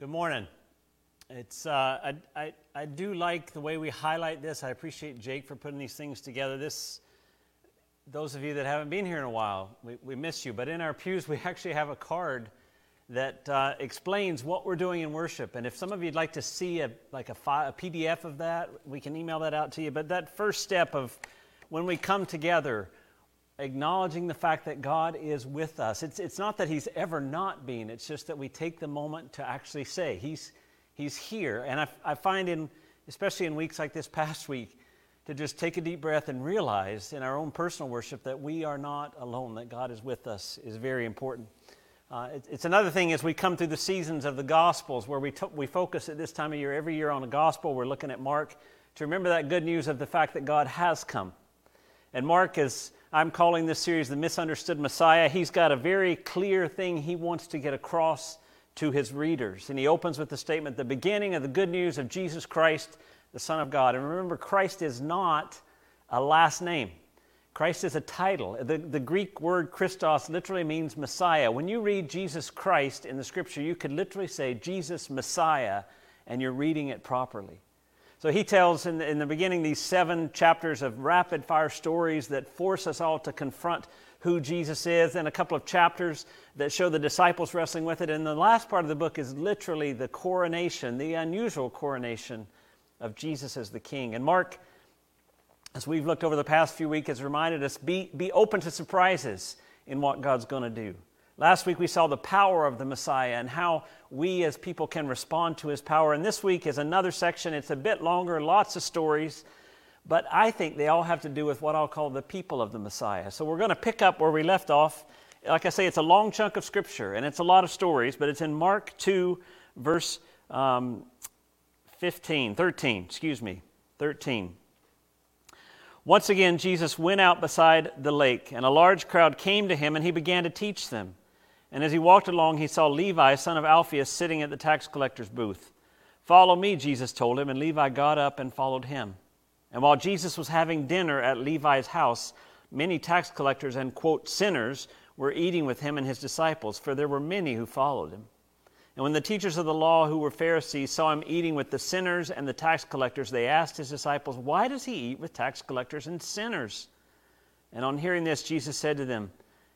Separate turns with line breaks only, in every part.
Good morning. It's, uh, I, I, I do like the way we highlight this. I appreciate Jake for putting these things together. This, those of you that haven't been here in a while, we, we miss you. But in our pews, we actually have a card that uh, explains what we're doing in worship. And if some of you'd like to see a, like a, fi- a PDF of that, we can email that out to you. But that first step of when we come together, acknowledging the fact that God is with us. It's, it's not that He's ever not been, it's just that we take the moment to actually say, He's, he's here. And I, I find, in, especially in weeks like this past week, to just take a deep breath and realize in our own personal worship that we are not alone, that God is with us, is very important. Uh, it, it's another thing as we come through the seasons of the Gospels where we, t- we focus at this time of year, every year on a Gospel. We're looking at Mark to remember that good news of the fact that God has come. And Mark is I'm calling this series The Misunderstood Messiah. He's got a very clear thing he wants to get across to his readers. And he opens with the statement the beginning of the good news of Jesus Christ, the Son of God. And remember, Christ is not a last name. Christ is a title. The, the Greek word Christos literally means Messiah. When you read Jesus Christ in the scripture, you could literally say Jesus Messiah, and you're reading it properly. So he tells in the, in the beginning these seven chapters of rapid fire stories that force us all to confront who Jesus is, and a couple of chapters that show the disciples wrestling with it. And the last part of the book is literally the coronation, the unusual coronation of Jesus as the King. And Mark, as we've looked over the past few weeks, has reminded us be, be open to surprises in what God's going to do. Last week we saw the power of the Messiah and how we as people can respond to his power. And this week is another section. It's a bit longer, lots of stories, but I think they all have to do with what I'll call the people of the Messiah. So we're going to pick up where we left off. Like I say, it's a long chunk of scripture and it's a lot of stories, but it's in Mark 2, verse um, 15, 13, excuse me, 13. Once again, Jesus went out beside the lake, and a large crowd came to him, and he began to teach them. And as he walked along, he saw Levi, son of Alphaeus, sitting at the tax collector's booth. Follow me, Jesus told him, and Levi got up and followed him. And while Jesus was having dinner at Levi's house, many tax collectors and, quote, sinners were eating with him and his disciples, for there were many who followed him. And when the teachers of the law, who were Pharisees, saw him eating with the sinners and the tax collectors, they asked his disciples, Why does he eat with tax collectors and sinners? And on hearing this, Jesus said to them,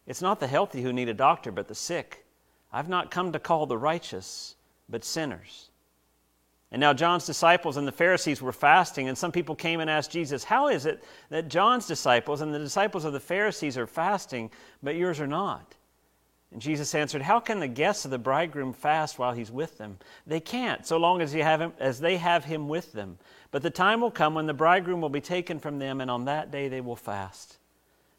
it's not the healthy who need a doctor, but the sick. I've not come to call the righteous, but sinners. And now John's disciples and the Pharisees were fasting, and some people came and asked Jesus, How is it that John's disciples and the disciples of the Pharisees are fasting, but yours are not? And Jesus answered, How can the guests of the bridegroom fast while he's with them? They can't, so long as, have him, as they have him with them. But the time will come when the bridegroom will be taken from them, and on that day they will fast.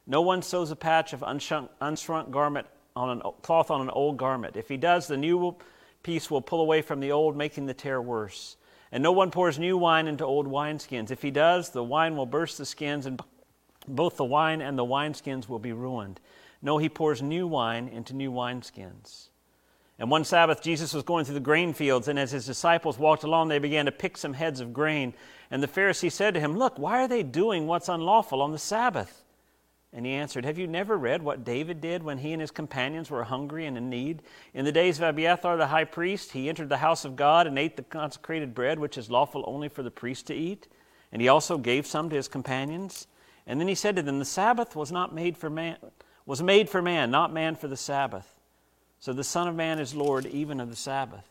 No one sews a patch of unshrunk, unshrunk garment on a cloth on an old garment. If he does, the new piece will pull away from the old, making the tear worse. And no one pours new wine into old wineskins. If he does, the wine will burst the skins, and both the wine and the wineskins will be ruined. No, he pours new wine into new wineskins. And one Sabbath, Jesus was going through the grain fields, and as his disciples walked along, they began to pick some heads of grain. And the Pharisee said to him, Look, why are they doing what's unlawful on the Sabbath? And he answered, Have you never read what David did when he and his companions were hungry and in need? In the days of Abiathar the high priest, he entered the house of God and ate the consecrated bread, which is lawful only for the priest to eat. And he also gave some to his companions. And then he said to them, The Sabbath was not made for man, was made for man, not man for the Sabbath. So the Son of Man is Lord even of the Sabbath.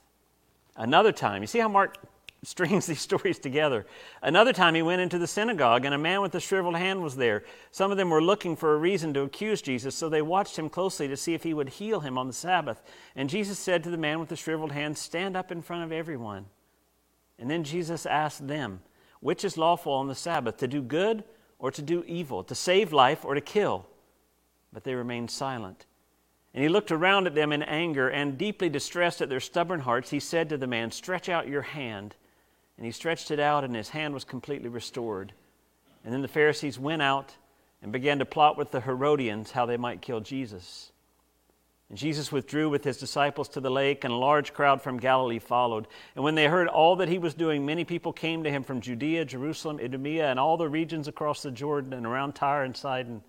Another time, you see how Mark strings these stories together. Another time he went into the synagogue, and a man with a shriveled hand was there. Some of them were looking for a reason to accuse Jesus, so they watched him closely to see if he would heal him on the Sabbath. And Jesus said to the man with the shriveled hand, Stand up in front of everyone. And then Jesus asked them, Which is lawful on the Sabbath, to do good or to do evil, to save life or to kill? But they remained silent. And he looked around at them in anger, and deeply distressed at their stubborn hearts, he said to the man, Stretch out your hand. And he stretched it out, and his hand was completely restored. And then the Pharisees went out and began to plot with the Herodians how they might kill Jesus. And Jesus withdrew with his disciples to the lake, and a large crowd from Galilee followed. And when they heard all that he was doing, many people came to him from Judea, Jerusalem, Idumea, and all the regions across the Jordan and around Tyre and Sidon.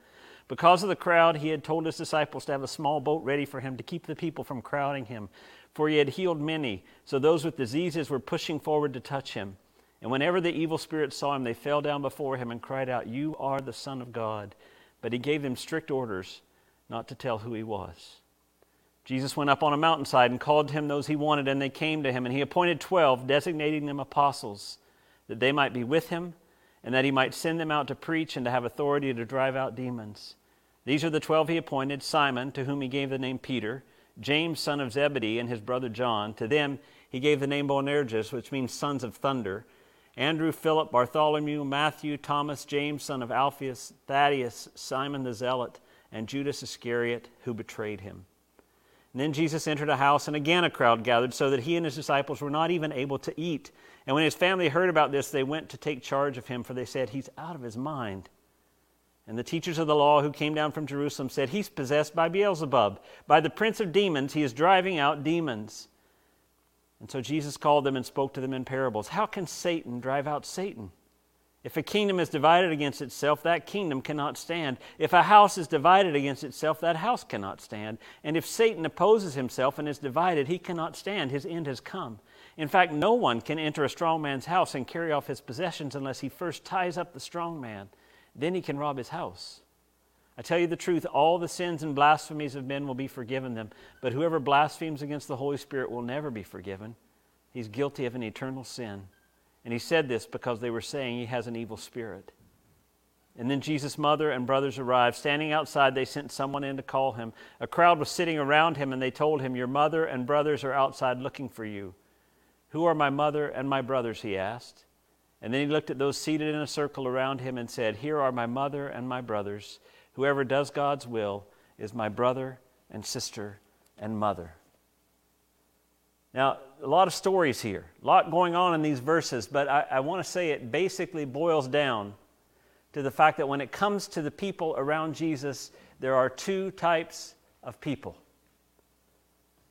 Because of the crowd, he had told his disciples to have a small boat ready for him to keep the people from crowding him for he had healed many. So those with diseases were pushing forward to touch him. And whenever the evil spirits saw him, they fell down before him and cried out, You are the Son of God. But he gave them strict orders not to tell who he was. Jesus went up on a mountainside and called to him those he wanted, and they came to him. And he appointed twelve, designating them apostles, that they might be with him, and that he might send them out to preach and to have authority to drive out demons. These are the twelve he appointed Simon, to whom he gave the name Peter James, son of Zebedee, and his brother John. To them he gave the name Boanerges, which means sons of thunder. Andrew, Philip, Bartholomew, Matthew, Thomas, James, son of Alphaeus, Thaddeus, Simon the Zealot, and Judas Iscariot, who betrayed him. And then Jesus entered a house, and again a crowd gathered, so that he and his disciples were not even able to eat. And when his family heard about this, they went to take charge of him, for they said, He's out of his mind. And the teachers of the law who came down from Jerusalem said, He's possessed by Beelzebub. By the prince of demons, he is driving out demons. And so Jesus called them and spoke to them in parables. How can Satan drive out Satan? If a kingdom is divided against itself, that kingdom cannot stand. If a house is divided against itself, that house cannot stand. And if Satan opposes himself and is divided, he cannot stand. His end has come. In fact, no one can enter a strong man's house and carry off his possessions unless he first ties up the strong man then he can rob his house. I tell you the truth, all the sins and blasphemies of men will be forgiven them, but whoever blasphemes against the Holy Spirit will never be forgiven. He's guilty of an eternal sin. And he said this because they were saying he has an evil spirit. And then Jesus' mother and brothers arrived. Standing outside, they sent someone in to call him. A crowd was sitting around him, and they told him, Your mother and brothers are outside looking for you. Who are my mother and my brothers? he asked. And then he looked at those seated in a circle around him and said, Here are my mother and my brothers. Whoever does God's will is my brother and sister and mother. Now, a lot of stories here, a lot going on in these verses, but I, I want to say it basically boils down to the fact that when it comes to the people around Jesus, there are two types of people.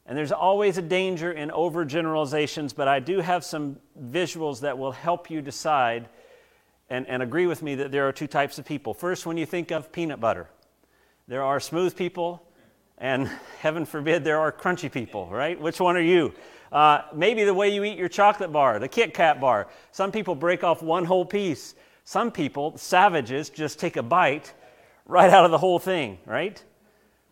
And there's always a danger in overgeneralizations, but I do have some visuals that will help you decide and, and agree with me that there are two types of people. First, when you think of peanut butter, there are smooth people, and heaven forbid, there are crunchy people, right? Which one are you? Uh, maybe the way you eat your chocolate bar, the Kit Kat bar. Some people break off one whole piece. Some people, savages, just take a bite right out of the whole thing, right?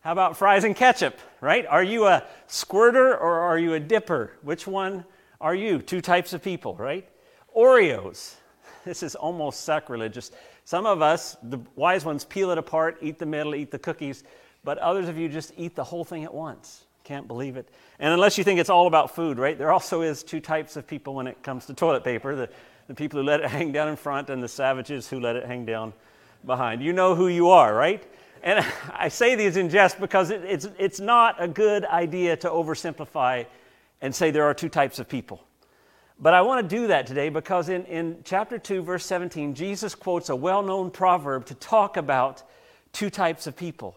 How about fries and ketchup, right? Are you a squirter or are you a dipper? Which one are you? Two types of people, right? Oreos. This is almost sacrilegious. Some of us, the wise ones, peel it apart, eat the middle, eat the cookies, but others of you just eat the whole thing at once. Can't believe it. And unless you think it's all about food, right? There also is two types of people when it comes to toilet paper the, the people who let it hang down in front and the savages who let it hang down behind. You know who you are, right? And I say these in jest because it, it's, it's not a good idea to oversimplify and say there are two types of people. But I want to do that today because in, in chapter 2, verse 17, Jesus quotes a well known proverb to talk about two types of people.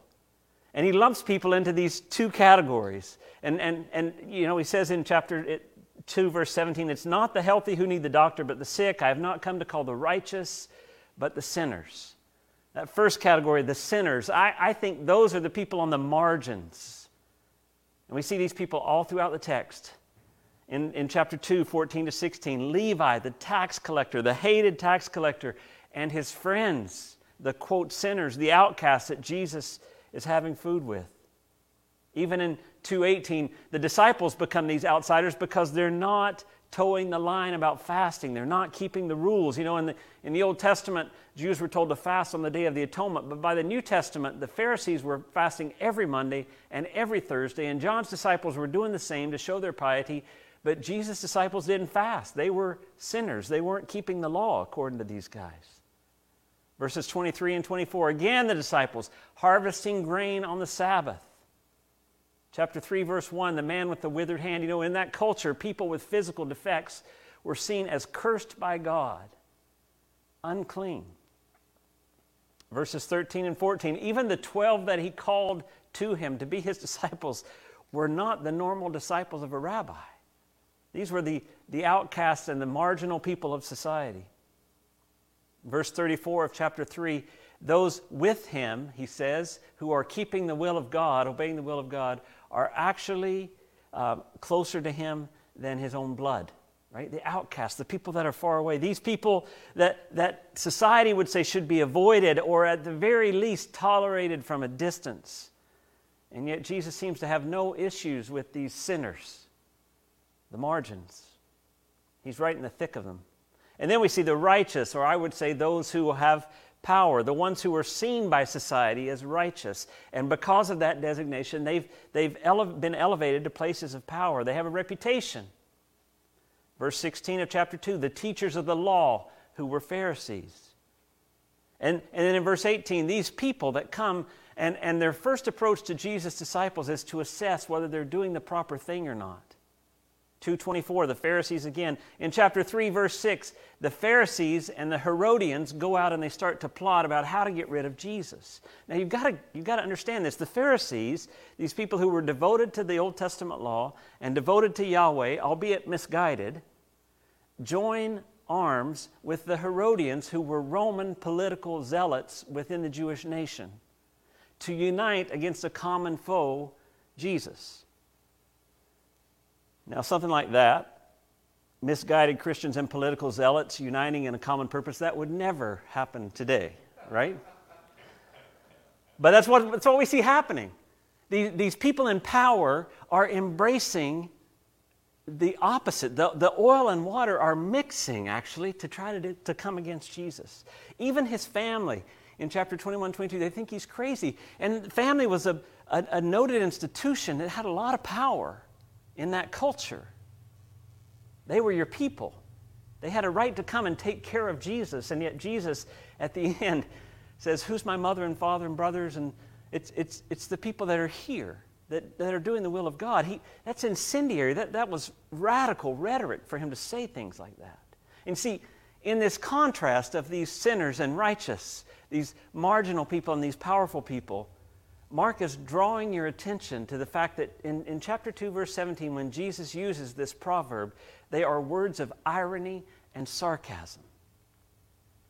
And he lumps people into these two categories. And, and, and you know, he says in chapter 2, verse 17, it's not the healthy who need the doctor, but the sick. I have not come to call the righteous, but the sinners. That first category, the sinners, I, I think those are the people on the margins. And we see these people all throughout the text. In, in chapter 2, 14 to 16, Levi, the tax collector, the hated tax collector, and his friends, the quote sinners, the outcasts that Jesus is having food with. Even in 2:18, the disciples become these outsiders because they're not toeing the line about fasting. They're not keeping the rules. You know, in the, in the Old Testament, Jews were told to fast on the Day of the Atonement, but by the New Testament, the Pharisees were fasting every Monday and every Thursday, and John's disciples were doing the same to show their piety, but Jesus' disciples didn't fast. They were sinners. They weren't keeping the law, according to these guys. Verses 23 and 24, again, the disciples harvesting grain on the Sabbath. Chapter 3, verse 1 the man with the withered hand. You know, in that culture, people with physical defects were seen as cursed by God, unclean. Verses 13 and 14 even the 12 that he called to him to be his disciples were not the normal disciples of a rabbi. These were the, the outcasts and the marginal people of society. Verse 34 of chapter 3 those with him, he says, who are keeping the will of God, obeying the will of God, are actually uh, closer to him than his own blood right? The outcasts, the people that are far away, these people that, that society would say should be avoided or at the very least tolerated from a distance. And yet Jesus seems to have no issues with these sinners, the margins. He's right in the thick of them. And then we see the righteous, or I would say those who have power, the ones who are seen by society as righteous. And because of that designation, they've, they've ele- been elevated to places of power. They have a reputation. Verse 16 of chapter 2 the teachers of the law who were Pharisees. And, and then in verse 18, these people that come and, and their first approach to Jesus' disciples is to assess whether they're doing the proper thing or not. 224 the pharisees again. In chapter 3 verse 6 the pharisees and the herodians go out and they start to plot about how to get rid of jesus. Now you've got to you've got to understand this. The pharisees these people who were devoted to the old testament law and devoted to yahweh albeit misguided join arms with the herodians who were roman political zealots within the jewish nation to unite against a common foe jesus now, something like that, misguided Christians and political zealots uniting in a common purpose, that would never happen today, right? But that's what, that's what we see happening. These, these people in power are embracing the opposite. The, the oil and water are mixing, actually, to try to, to come against Jesus. Even his family, in chapter 21, 22, they think he's crazy. And family was a, a, a noted institution that had a lot of power in that culture. They were your people. They had a right to come and take care of Jesus, and yet Jesus, at the end, says, Who's my mother and father and brothers? And it's, it's, it's the people that are here that, that are doing the will of God. He, that's incendiary. That, that was radical rhetoric for him to say things like that. And see, in this contrast of these sinners and righteous, these marginal people and these powerful people, Mark is drawing your attention to the fact that in, in chapter 2, verse 17, when Jesus uses this proverb, they are words of irony and sarcasm.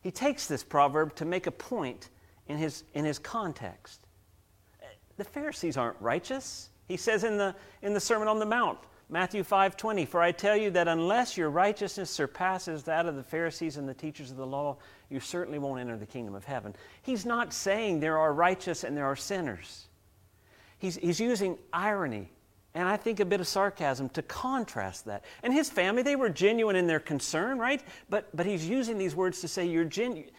He takes this proverb to make a point in his, in his context. The Pharisees aren't righteous. He says in the, in the Sermon on the Mount, Matthew 5:20, "For I tell you that unless your righteousness surpasses that of the Pharisees and the teachers of the law, you certainly won't enter the kingdom of heaven." He's not saying there are righteous and there are sinners. He's, he's using irony and I think a bit of sarcasm to contrast that. And his family, they were genuine in their concern, right? But, but he's using these words to say you're.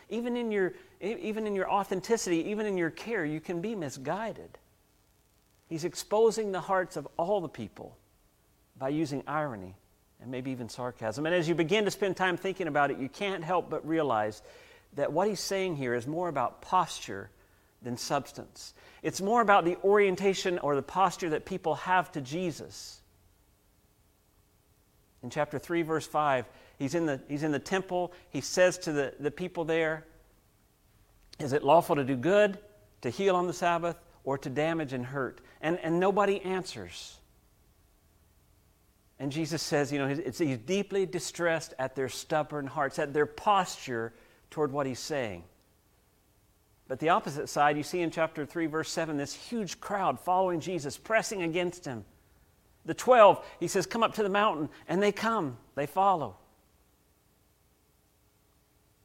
Even in your, even in your authenticity, even in your care, you can be misguided. He's exposing the hearts of all the people by using irony and maybe even sarcasm. And as you begin to spend time thinking about it, you can't help but realize that what he's saying here is more about posture than substance. It's more about the orientation or the posture that people have to Jesus. In chapter 3, verse 5, he's in the, he's in the temple. He says to the, the people there, Is it lawful to do good, to heal on the Sabbath, or to damage and hurt? And, and nobody answers. And Jesus says, you know, he's deeply distressed at their stubborn hearts, at their posture toward what he's saying. But the opposite side, you see in chapter 3, verse 7, this huge crowd following Jesus, pressing against him. The 12, he says, Come up to the mountain, and they come, they follow.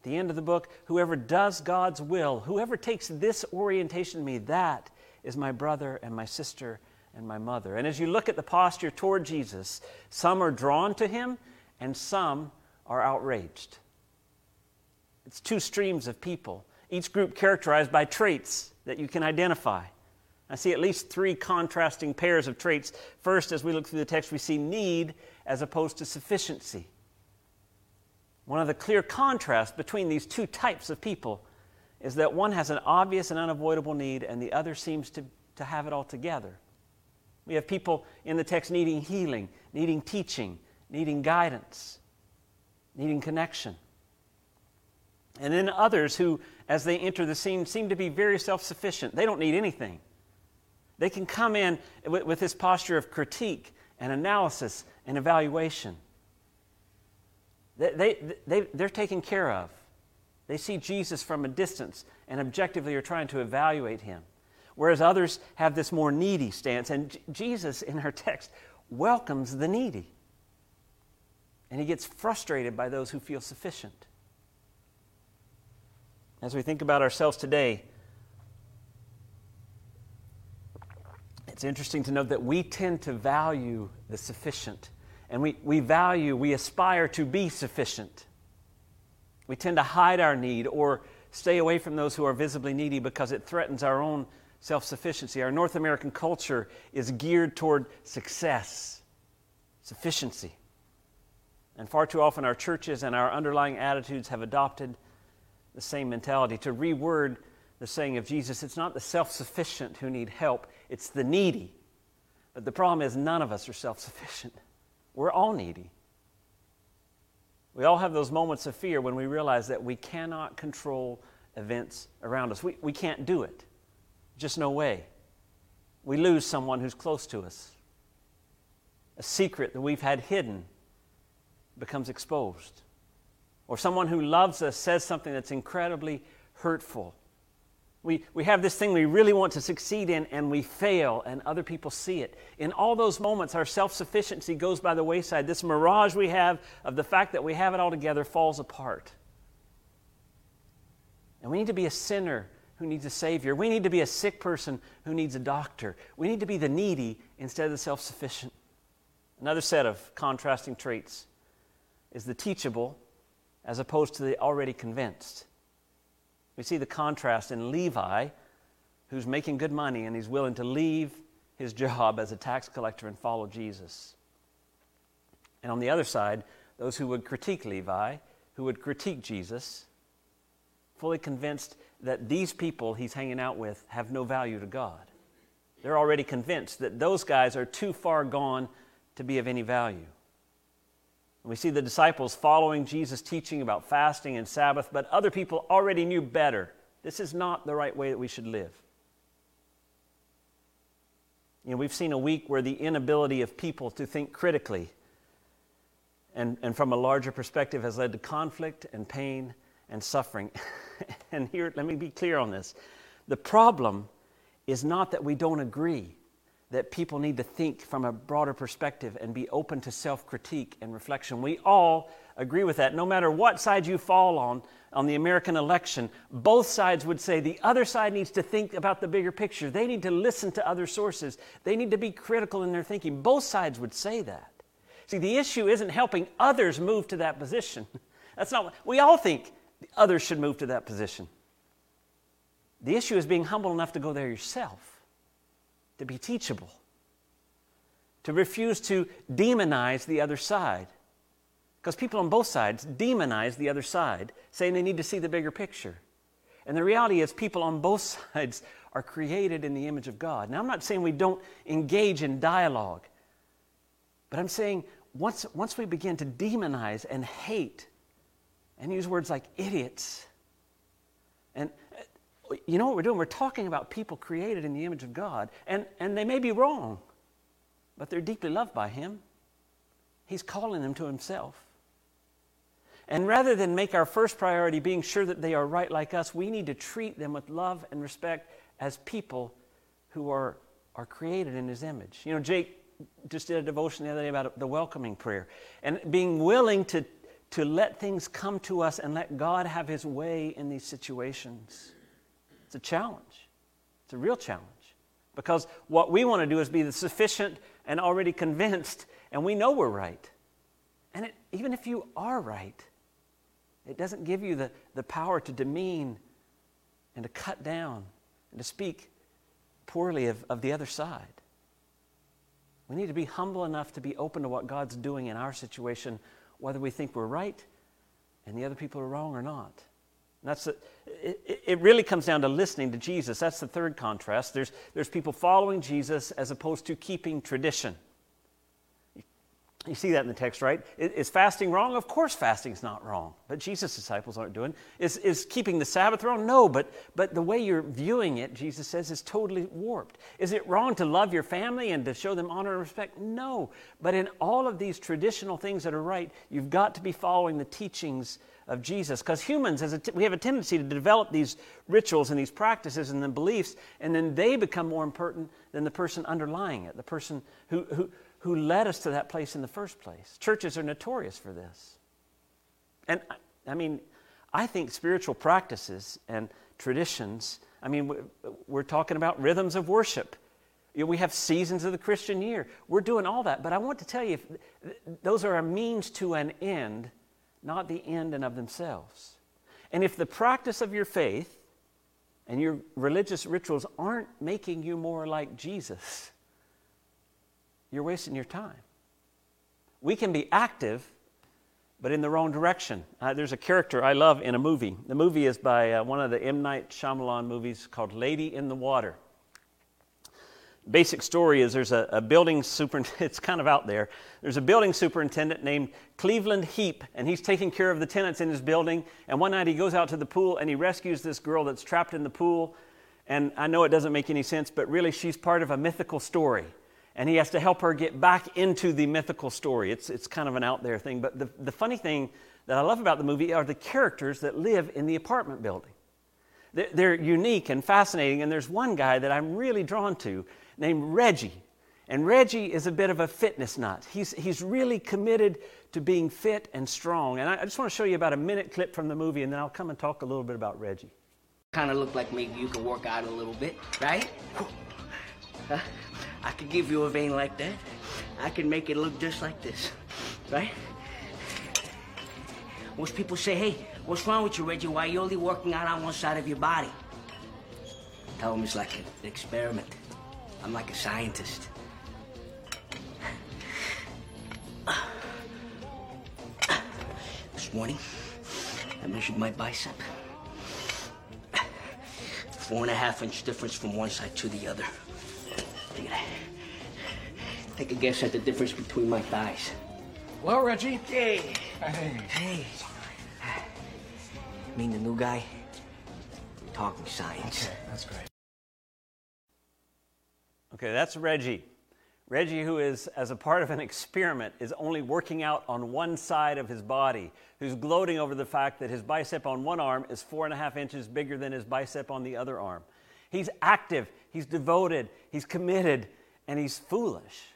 The end of the book, whoever does God's will, whoever takes this orientation to me, that is my brother and my sister and my mother. And as you look at the posture toward Jesus, some are drawn to him and some are outraged. It's two streams of people, each group characterized by traits that you can identify. I see at least three contrasting pairs of traits. First, as we look through the text, we see need as opposed to sufficiency. One of the clear contrasts between these two types of people is that one has an obvious and unavoidable need, and the other seems to, to have it all together. We have people in the text needing healing, needing teaching, needing guidance, needing connection. And then others who, as they enter the scene, seem to be very self sufficient. They don't need anything. They can come in with, with, this posture of critique and analysis and evaluation. They, they, they, they're taken care of. They see Jesus from a distance and objectively are trying to evaluate him whereas others have this more needy stance. And J- Jesus, in our text, welcomes the needy. And he gets frustrated by those who feel sufficient. As we think about ourselves today, it's interesting to note that we tend to value the sufficient. And we, we value, we aspire to be sufficient. We tend to hide our need or stay away from those who are visibly needy because it threatens our own self sufficiency. Our North American culture is geared toward success, sufficiency. And far too often, our churches and our underlying attitudes have adopted the same mentality. To reword the saying of Jesus, it's not the self sufficient who need help, it's the needy. But the problem is, none of us are self sufficient. We're all needy. We all have those moments of fear when we realize that we cannot control events around us. We, we can't do it. Just no way. We lose someone who's close to us. A secret that we've had hidden becomes exposed. Or someone who loves us says something that's incredibly hurtful. We, we have this thing we really want to succeed in and we fail and other people see it. In all those moments, our self sufficiency goes by the wayside. This mirage we have of the fact that we have it all together falls apart. And we need to be a sinner who needs a Savior. We need to be a sick person who needs a doctor. We need to be the needy instead of the self sufficient. Another set of contrasting traits is the teachable as opposed to the already convinced. We see the contrast in Levi, who's making good money and he's willing to leave his job as a tax collector and follow Jesus. And on the other side, those who would critique Levi, who would critique Jesus, fully convinced that these people he's hanging out with have no value to God. They're already convinced that those guys are too far gone to be of any value. We see the disciples following Jesus' teaching about fasting and Sabbath, but other people already knew better. This is not the right way that we should live. You know, we've seen a week where the inability of people to think critically and, and from a larger perspective has led to conflict and pain and suffering. and here, let me be clear on this. The problem is not that we don't agree that people need to think from a broader perspective and be open to self critique and reflection. We all agree with that. No matter what side you fall on, on the American election, both sides would say the other side needs to think about the bigger picture. They need to listen to other sources. They need to be critical in their thinking. Both sides would say that. See, the issue isn't helping others move to that position. That's not, what we all think others should move to that position. The issue is being humble enough to go there yourself, to be teachable, to refuse to demonize the other side. Because people on both sides demonize the other side, saying they need to see the bigger picture. And the reality is, people on both sides are created in the image of God. Now, I'm not saying we don't engage in dialogue, but I'm saying once, once we begin to demonize and hate and use words like idiots. And uh, you know what we're doing? We're talking about people created in the image of God, and, and they may be wrong, but they're deeply loved by Him. He's calling them to Himself. And rather than make our first priority being sure that they are right like us, we need to treat them with love and respect as people who are, are created in His image. You know, Jake just did a devotion the other day about the welcoming prayer and being willing to to let things come to us and let God have His way in these situations. It's a challenge. It's a real challenge. Because what we want to do is be the sufficient and already convinced, and we know we're right. And it, even if you are right, it doesn't give you the, the power to demean and to cut down and to speak poorly of, of the other side. We need to be humble enough to be open to what God's doing in our situation whether we think we're right and the other people are wrong or not. And that's it, it really comes down to listening to Jesus. That's the third contrast. There's, there's people following Jesus as opposed to keeping tradition. You see that in the text, right? Is fasting wrong? Of course, fasting's not wrong. But Jesus' disciples aren't doing. Is, is keeping the Sabbath wrong? No, but, but the way you're viewing it, Jesus says, is totally warped. Is it wrong to love your family and to show them honor and respect? No. But in all of these traditional things that are right, you've got to be following the teachings of Jesus. Because humans, as we have a tendency to develop these rituals and these practices and the beliefs, and then they become more important than the person underlying it, the person who, who who led us to that place in the first place. Churches are notorious for this. And I mean, I think spiritual practices and traditions, I mean, we're talking about rhythms of worship. We have seasons of the Christian year. We're doing all that. But I want to tell you, those are a means to an end, not the end and of themselves. And if the practice of your faith and your religious rituals aren't making you more like Jesus, you're wasting your time. We can be active, but in the wrong direction. Uh, there's a character I love in a movie. The movie is by uh, one of the M. Night Shyamalan movies called Lady in the Water basic story is there's a, a building superintendent, it's kind of out there. There's a building superintendent named Cleveland Heap, and he's taking care of the tenants in his building. And one night he goes out to the pool and he rescues this girl that's trapped in the pool. And I know it doesn't make any sense, but really she's part of a mythical story. And he has to help her get back into the mythical story. It's, it's kind of an out there thing. But the, the funny thing that I love about the movie are the characters that live in the apartment building. They're, they're unique and fascinating, and there's one guy that I'm really drawn to named Reggie. And Reggie is a bit of a fitness nut. He's, he's really committed to being fit and strong. And I, I just want to show you about a minute clip from the movie, and then I'll come and talk a little bit about Reggie.
Kind of look like maybe you could work out a little bit, right? Huh? I could give you a vein like that. I can make it look just like this, right? Most people say, hey, what's wrong with you, Reggie? Why are you only working out on one side of your body? Tell them it's like an experiment. I'm like a scientist. This morning, I measured my bicep. Four and a half inch difference from one side to the other. Look at that. Take a guess at the difference between my thighs.
Hello, Reggie.
Hey.
Hey.
Hey. Mean the new guy? We're talking science.
Okay, that's great.
Okay, that's Reggie. Reggie, who is, as a part of an experiment, is only working out on one side of his body, who's gloating over the fact that his bicep on one arm is four and a half inches bigger than his bicep on the other arm. He's active, he's devoted, he's committed, and he's foolish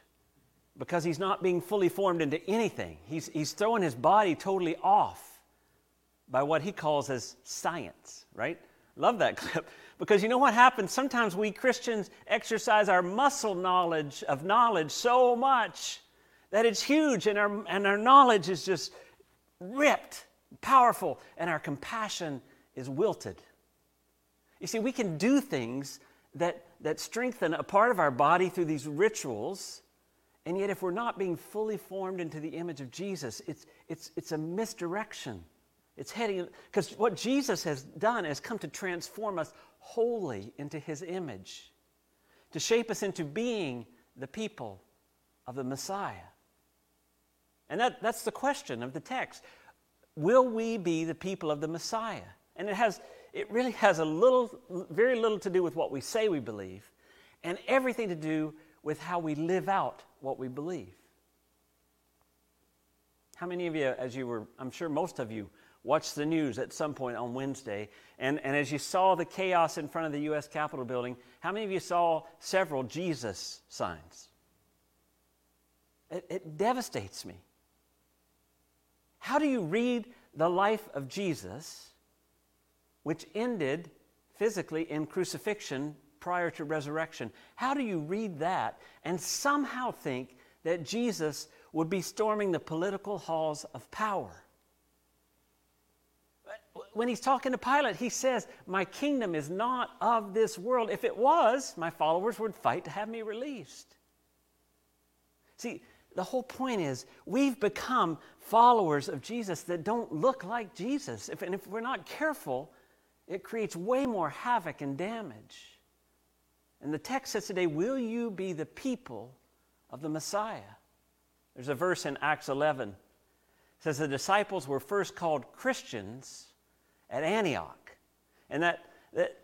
because he's not being fully formed into anything. He's, he's throwing his body totally off by what he calls as science, right? Love that clip. Because you know what happens? Sometimes we Christians exercise our muscle knowledge of knowledge so much that it's huge and our, and our knowledge is just ripped, powerful, and our compassion is wilted. You see, we can do things that, that strengthen a part of our body through these rituals, and yet if we're not being fully formed into the image of Jesus, it's, it's, it's a misdirection. It's heading, because what Jesus has done is come to transform us wholly into his image, to shape us into being the people of the Messiah. And that, that's the question of the text. Will we be the people of the Messiah? And it has it really has a little very little to do with what we say we believe and everything to do with how we live out what we believe. How many of you, as you were, I'm sure most of you, watched the news at some point on Wednesday, and, and as you saw the chaos in front of the U.S. Capitol building, how many of you saw several Jesus signs? It, it devastates me. How do you read the life of Jesus, which ended physically in crucifixion prior to resurrection? How do you read that and somehow think that Jesus would be storming the political halls of power? when he's talking to Pilate, he says, My kingdom is not of this world. If it was, my followers would fight to have me released. See, the whole point is we've become followers of Jesus that don't look like Jesus. If, and if we're not careful, it creates way more havoc and damage. And the text says today, Will you be the people of the Messiah? There's a verse in Acts 11. It says the disciples were first called Christians at Antioch. And that, that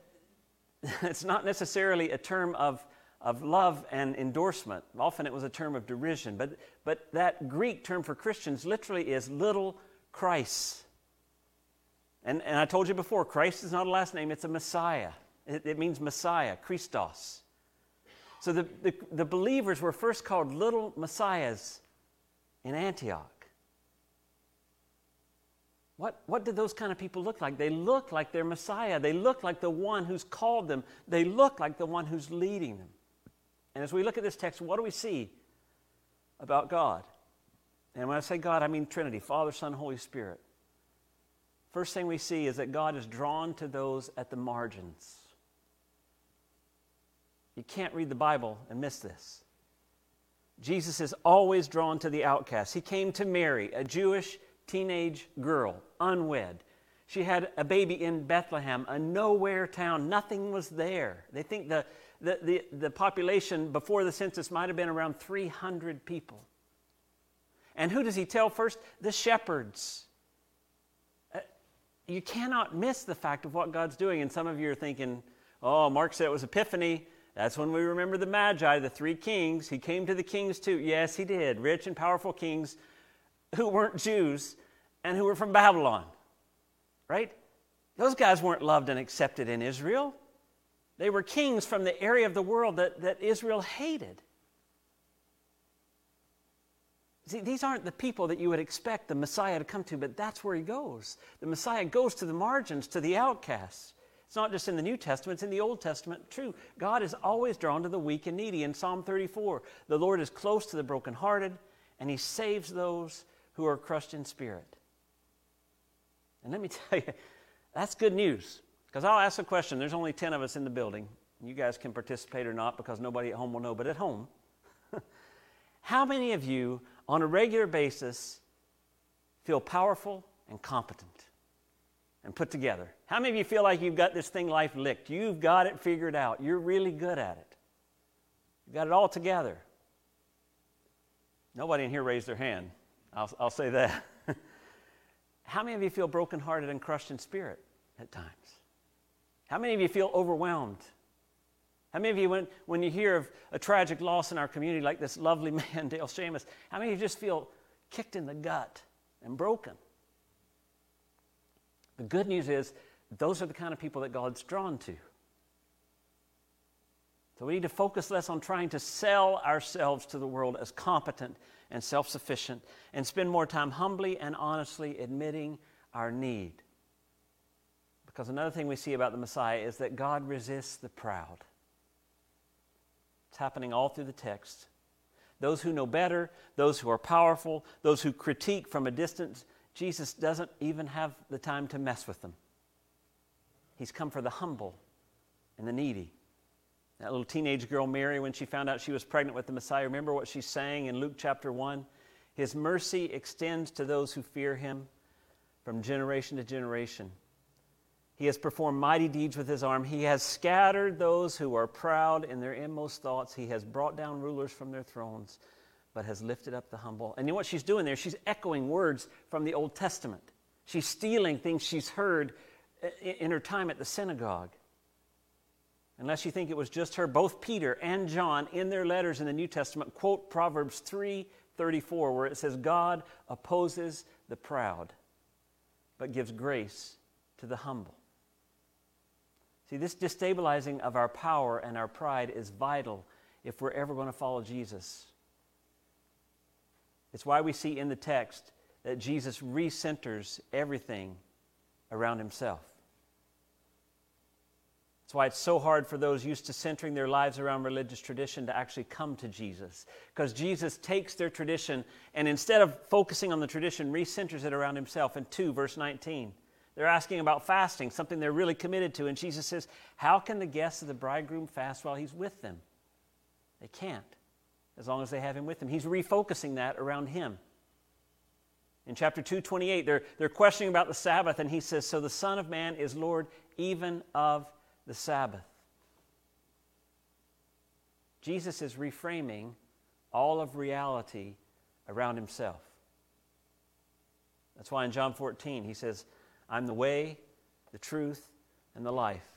it's not necessarily a term of, of love and endorsement. Often it was a term of derision. But, but that Greek term for Christians literally is little Christ. And, and I told you before, Christ is not a last name, it's a Messiah. It, it means Messiah, Christos. So the, the, the believers were first called little messiahs in Antioch. What, what did those kind of people look like? They look like their Messiah. They look like the one who's called them. They look like the one who's leading them. And as we look at this text, what do we see about God? And when I say God, I mean Trinity Father, Son, Holy Spirit. First thing we see is that God is drawn to those at the margins. You can't read the Bible and miss this. Jesus is always drawn to the outcast. He came to Mary, a Jewish teenage girl, unwed. She had a baby in Bethlehem, a nowhere town. Nothing was there. They think the, the, the, the population before the census might have been around 300 people. And who does he tell first? The shepherds. Uh, you cannot miss the fact of what God's doing. And some of you are thinking, oh, Mark said it was Epiphany. That's when we remember the Magi, the three kings. He came to the kings too. Yes, he did. Rich and powerful kings who weren't Jews and who were from Babylon. Right? Those guys weren't loved and accepted in Israel. They were kings from the area of the world that, that Israel hated. See, these aren't the people that you would expect the Messiah to come to, but that's where he goes. The Messiah goes to the margins, to the outcasts. It's not just in the New Testament, it's in the Old Testament. True, God is always drawn to the weak and needy. In Psalm 34, the Lord is close to the brokenhearted, and he saves those who are crushed in spirit. And let me tell you, that's good news. Because I'll ask a question. There's only 10 of us in the building. You guys can participate or not because nobody at home will know, but at home, how many of you on a regular basis feel powerful and competent and put together? How many of you feel like you've got this thing life licked? You've got it figured out. You're really good at it. You've got it all together. Nobody in here raised their hand. I'll, I'll say that. How many of you feel brokenhearted and crushed in spirit at times? How many of you feel overwhelmed how many of you, when, when you hear of a tragic loss in our community, like this lovely man, Dale Seamus, how many of you just feel kicked in the gut and broken? The good news is, those are the kind of people that God's drawn to. So we need to focus less on trying to sell ourselves to the world as competent and self sufficient and spend more time humbly and honestly admitting our need. Because another thing we see about the Messiah is that God resists the proud. It's happening all through the text. Those who know better, those who are powerful, those who critique from a distance, Jesus doesn't even have the time to mess with them. He's come for the humble and the needy. That little teenage girl, Mary, when she found out she was pregnant with the Messiah, remember what she sang in Luke chapter 1? His mercy extends to those who fear him from generation to generation. He has performed mighty deeds with his arm. He has scattered those who are proud in their inmost thoughts. He has brought down rulers from their thrones, but has lifted up the humble. And you know what she's doing there? She's echoing words from the Old Testament. She's stealing things she's heard in her time at the synagogue. Unless you think it was just her, both Peter and John in their letters in the New Testament quote Proverbs 3:34 where it says God opposes the proud but gives grace to the humble. See, this destabilizing of our power and our pride is vital if we're ever going to follow Jesus. It's why we see in the text that Jesus recenters everything around himself. That's why it's so hard for those used to centering their lives around religious tradition to actually come to Jesus. Because Jesus takes their tradition and instead of focusing on the tradition, recenters it around himself. In 2, verse 19, they're asking about fasting, something they're really committed to. And Jesus says, How can the guests of the bridegroom fast while he's with them? They can't, as long as they have him with them. He's refocusing that around him. In chapter 228, they're, they're questioning about the Sabbath, and he says, So the Son of Man is Lord even of the Sabbath. Jesus is reframing all of reality around himself. That's why in John 14, he says, I'm the way, the truth, and the life.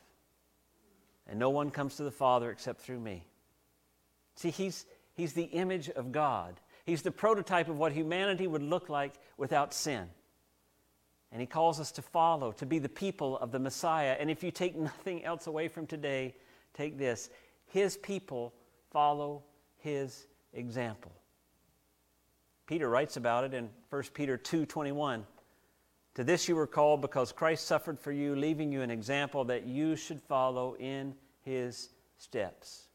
And no one comes to the Father except through me. See, he's, he's the image of God. He's the prototype of what humanity would look like without sin. And he calls us to follow, to be the people of the Messiah. And if you take nothing else away from today, take this. His people follow his example. Peter writes about it in 1 Peter 2:21. To this you were called because Christ suffered for you, leaving you an example that you should follow in his steps.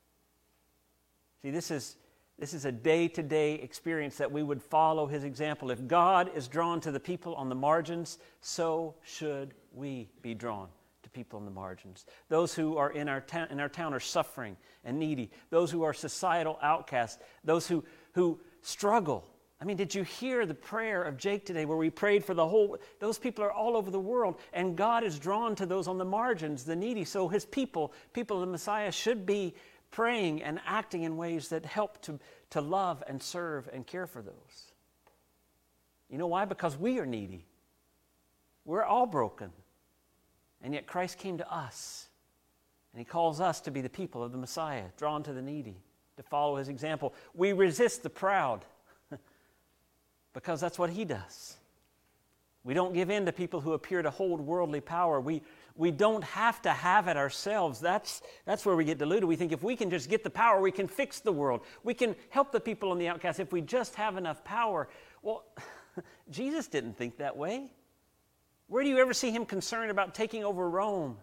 See, this is this is a day to day experience that we would follow his example. If God is drawn to the people on the margins, so should we be drawn to people on the margins. Those who are in our, ta- in our town are suffering and needy, those who are societal outcasts, those who, who struggle. I mean, did you hear the prayer of Jake today where we prayed for the whole? Those people are all over the world, and God is drawn to those on the margins, the needy. So his people, people of the Messiah, should be praying and acting in ways that help to, to love and serve and care for those. You know why? Because we are needy. We're all broken. And yet Christ came to us. And he calls us to be the people of the Messiah, drawn to the needy, to follow his example. We resist the proud because that's what he does. We don't give in to people who appear to hold worldly power. We, we don't have to have it ourselves. That's, that's where we get deluded. We think if we can just get the power, we can fix the world. We can help the people on the outcasts if we just have enough power. Well, Jesus didn't think that way. Where do you ever see him concerned about taking over Rome?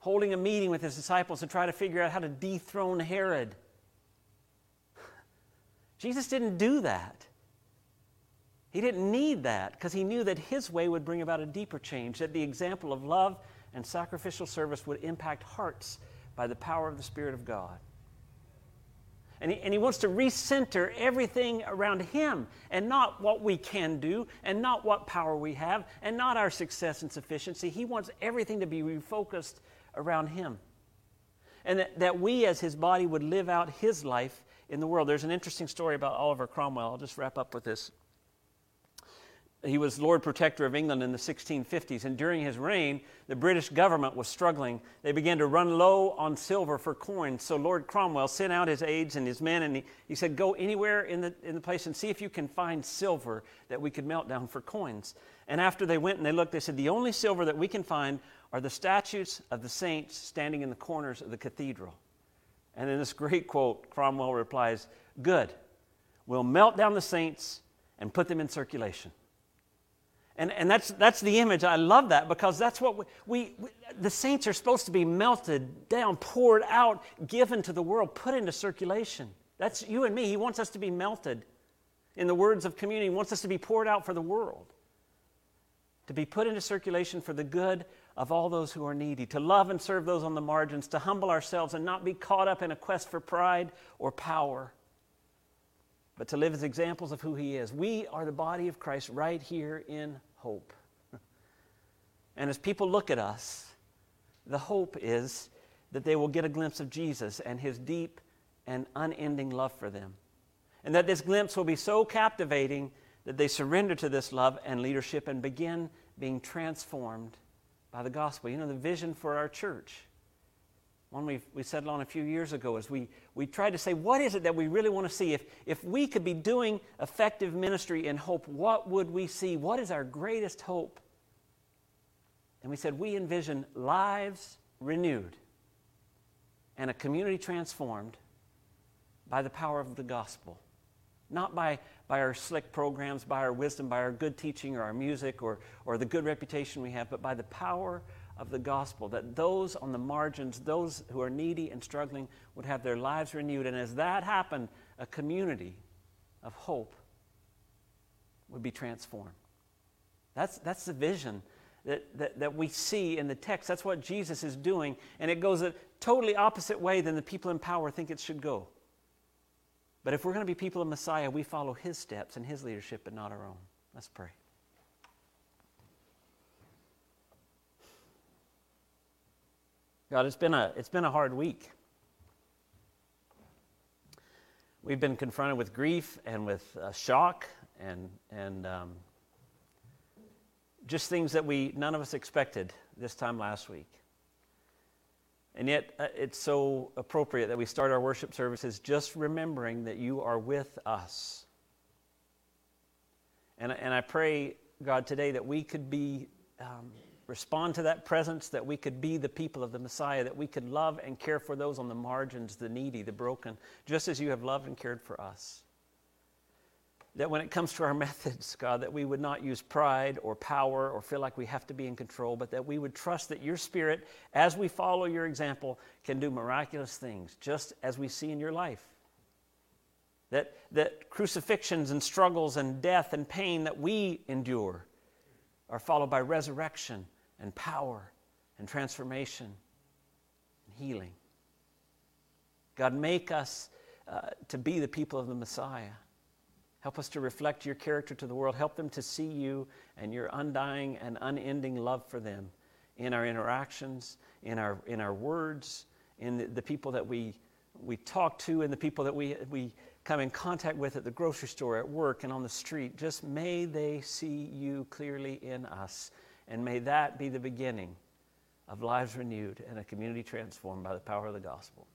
Holding a meeting with his disciples to try to figure out how to dethrone Herod. Jesus didn't do that. He didn't need that because he knew that his way would bring about a deeper change, that the example of love and sacrificial service would impact hearts by the power of the Spirit of God. And he, and he wants to recenter everything around him and not what we can do and not what power we have and not our success and sufficiency. He wants everything to be refocused around him. And that, that we as his body would live out his life in the world. There's an interesting story about Oliver Cromwell. I'll just wrap up with this he was Lord Protector of England in the 1650s, and during his reign, the British government was struggling. They began to run low on silver for coins. So Lord Cromwell sent out his aides and his men, and he, he said, Go anywhere in the, in the place and see if you can find silver that we could melt down for coins. And after they went and they looked, they said, The only silver that we can find are the statues of the saints standing in the corners of the cathedral. And in this great quote, Cromwell replies, Good. We'll melt down the saints and put them in circulation. And, and that's, that's the image. I love that because that's what we, we, we, the saints are supposed to be melted down, poured out, given to the world, put into circulation. That's you and me. He wants us to be melted. In the words of community, he wants us to be poured out for the world, to be put into circulation for the good of all those who are needy, to love and serve those on the margins, to humble ourselves and not be caught up in a quest for pride or power but to live as examples of who He is. We are the body of Christ right here in hope. And as people look at us, the hope is that they will get a glimpse of Jesus and his deep and unending love for them. And that this glimpse will be so captivating that they surrender to this love and leadership and begin being transformed by the gospel. You know, the vision for our church, one we, we settled on a few years ago, is we, we tried to say, what is it that we really want to see? If, if we could be doing effective ministry in hope, what would we see? What is our greatest hope? And we said, we envision lives renewed and a community transformed by the power of the gospel. Not by, by our slick programs, by our wisdom, by our good teaching or our music or, or the good reputation we have, but by the power of the gospel, that those on the margins, those who are needy and struggling, would have their lives renewed. And as that happened, a community of hope would be transformed. That's, that's the vision that, that, that we see in the text. That's what Jesus is doing. And it goes a totally opposite way than the people in power think it should go. But if we're going to be people of Messiah, we follow his steps and his leadership, but not our own. Let's pray. God, it's been a, it's been a hard week. We've been confronted with grief and with uh, shock and, and um, just things that we none of us expected this time last week. And yet, uh, it's so appropriate that we start our worship services just remembering that you are with us. And, and I pray, God, today that we could be um, respond to that presence, that we could be the people of the Messiah, that we could love and care for those on the margins, the needy, the broken, just as you have loved and cared for us. That when it comes to our methods, God, that we would not use pride or power or feel like we have to be in control, but that we would trust that your Spirit, as we follow your example, can do miraculous things, just as we see in your life. That, that crucifixions and struggles and death and pain that we endure are followed by resurrection and power and transformation and healing. God, make us uh, to be the people of the Messiah. Help us to reflect your character to the world. Help them to see you and your undying and unending love for them in our interactions, in our, in our words, in the, the people that we, we talk to, and the people that we, we come in contact with at the grocery store, at work, and on the street. Just may they see you clearly in us, and may that be the beginning of lives renewed and a community transformed by the power of the gospel.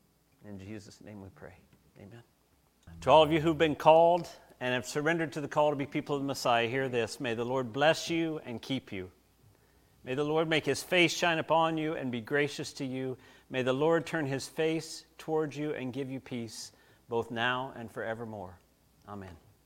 In Jesus' name we pray. Amen. To all of you who've been called and have surrendered to the call to be people of the Messiah, hear this. May the Lord bless you and keep you. May the Lord make his face shine upon you and be gracious to you. May the Lord turn his face towards you and give you peace, both now and forevermore. Amen.